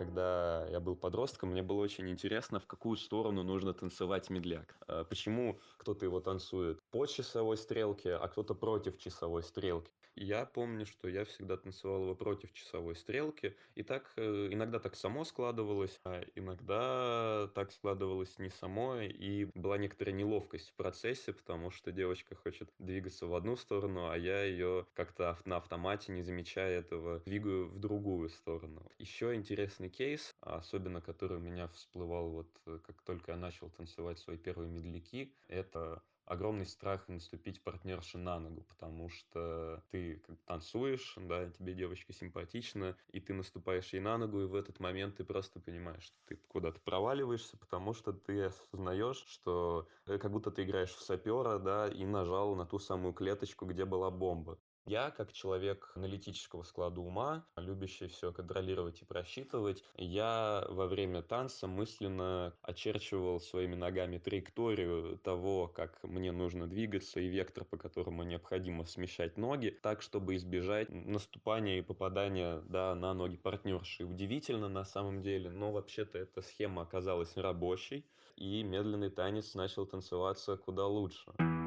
Когда я был подростком, мне было очень интересно, в какую сторону нужно танцевать медляк. А Почему кто-то его танцует по часовой стрелке, а кто-то против часовой стрелки. Я помню, что я всегда танцевал его против часовой стрелки, и так э, иногда так само складывалось, а иногда так складывалось не само, и была некоторая неловкость в процессе, потому что девочка хочет двигаться в одну сторону, а я ее как-то на автомате, не замечая этого, двигаю в другую сторону. Еще интересный кейс, особенно который у меня всплывал вот э, как только я начал танцевать свои первые медляки, это огромный страх наступить партнерше на ногу, потому что ты как танцуешь, да, тебе девочка симпатична, и ты наступаешь ей на ногу, и в этот момент ты просто понимаешь, что ты куда-то проваливаешься, потому что ты осознаешь, что э, как будто ты играешь в сапера, да, и нажал на ту самую клеточку, где была бомба. Я, как человек аналитического склада ума, любящий все контролировать и просчитывать, я во время танца мысленно очерчивал своими ногами траекторию того, как мне нужно двигаться и вектор, по которому необходимо смещать ноги, так, чтобы избежать наступания и попадания да, на ноги партнерши. Удивительно на самом деле, но вообще-то эта схема оказалась рабочей, и медленный танец начал танцеваться куда лучше. Еще,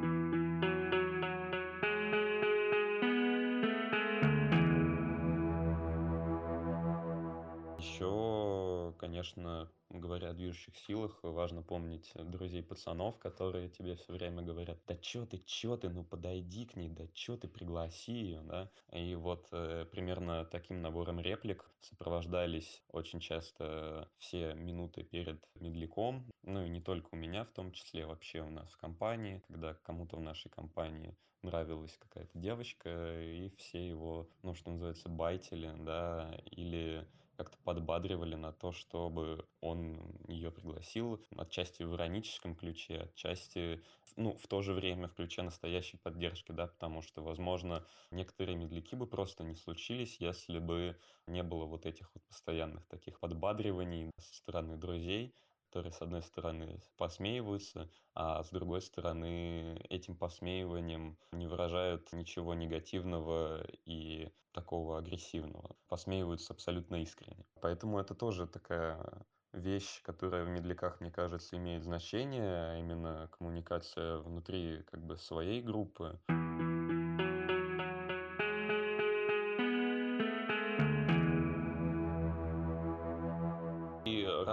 конечно, говоря о движущих силах, важно помнить друзей пацанов, которые тебе все время говорят, да чё ты, чё ты, ну подойди к ней, да чё ты, пригласи ее, да. И вот э, примерно таким набором реплик сопровождались очень часто все минуты перед медляком, ну и не только у меня, в том числе вообще у нас в компании, когда кому-то в нашей компании нравилась какая-то девочка, и все его, ну, что называется, байтили, да, или как-то подбадривали на то, чтобы он ее пригласил, отчасти в ироническом ключе, отчасти, ну, в то же время в ключе настоящей поддержки, да, потому что, возможно, некоторые медляки бы просто не случились, если бы не было вот этих вот постоянных таких подбадриваний со стороны друзей, которые, с одной стороны, посмеиваются, а с другой стороны, этим посмеиванием не выражают ничего негативного и такого агрессивного. Посмеиваются абсолютно искренне. Поэтому это тоже такая вещь, которая в медляках, мне кажется, имеет значение, а именно коммуникация внутри как бы своей группы.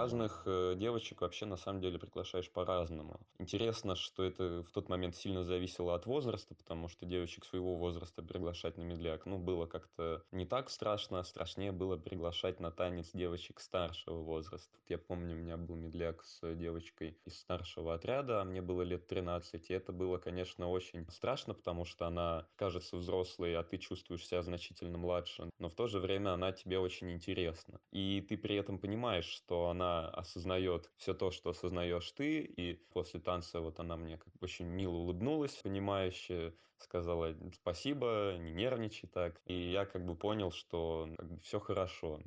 Разных э, девочек вообще на самом деле приглашаешь по-разному. Интересно, что это в тот момент сильно зависело от возраста, потому что девочек своего возраста приглашать на медляк, ну, было как-то не так страшно, а страшнее было приглашать на танец девочек старшего возраста. Я помню, у меня был медляк с девочкой из старшего отряда, а мне было лет 13, и это было, конечно, очень страшно, потому что она кажется взрослой, а ты чувствуешь себя значительно младше, но в то же время она тебе очень интересна. И ты при этом понимаешь, что она осознает все то, что осознаешь ты, и после танца вот она мне как бы очень мило улыбнулась, понимающе сказала спасибо, не нервничай так, и я как бы понял, что как бы все хорошо.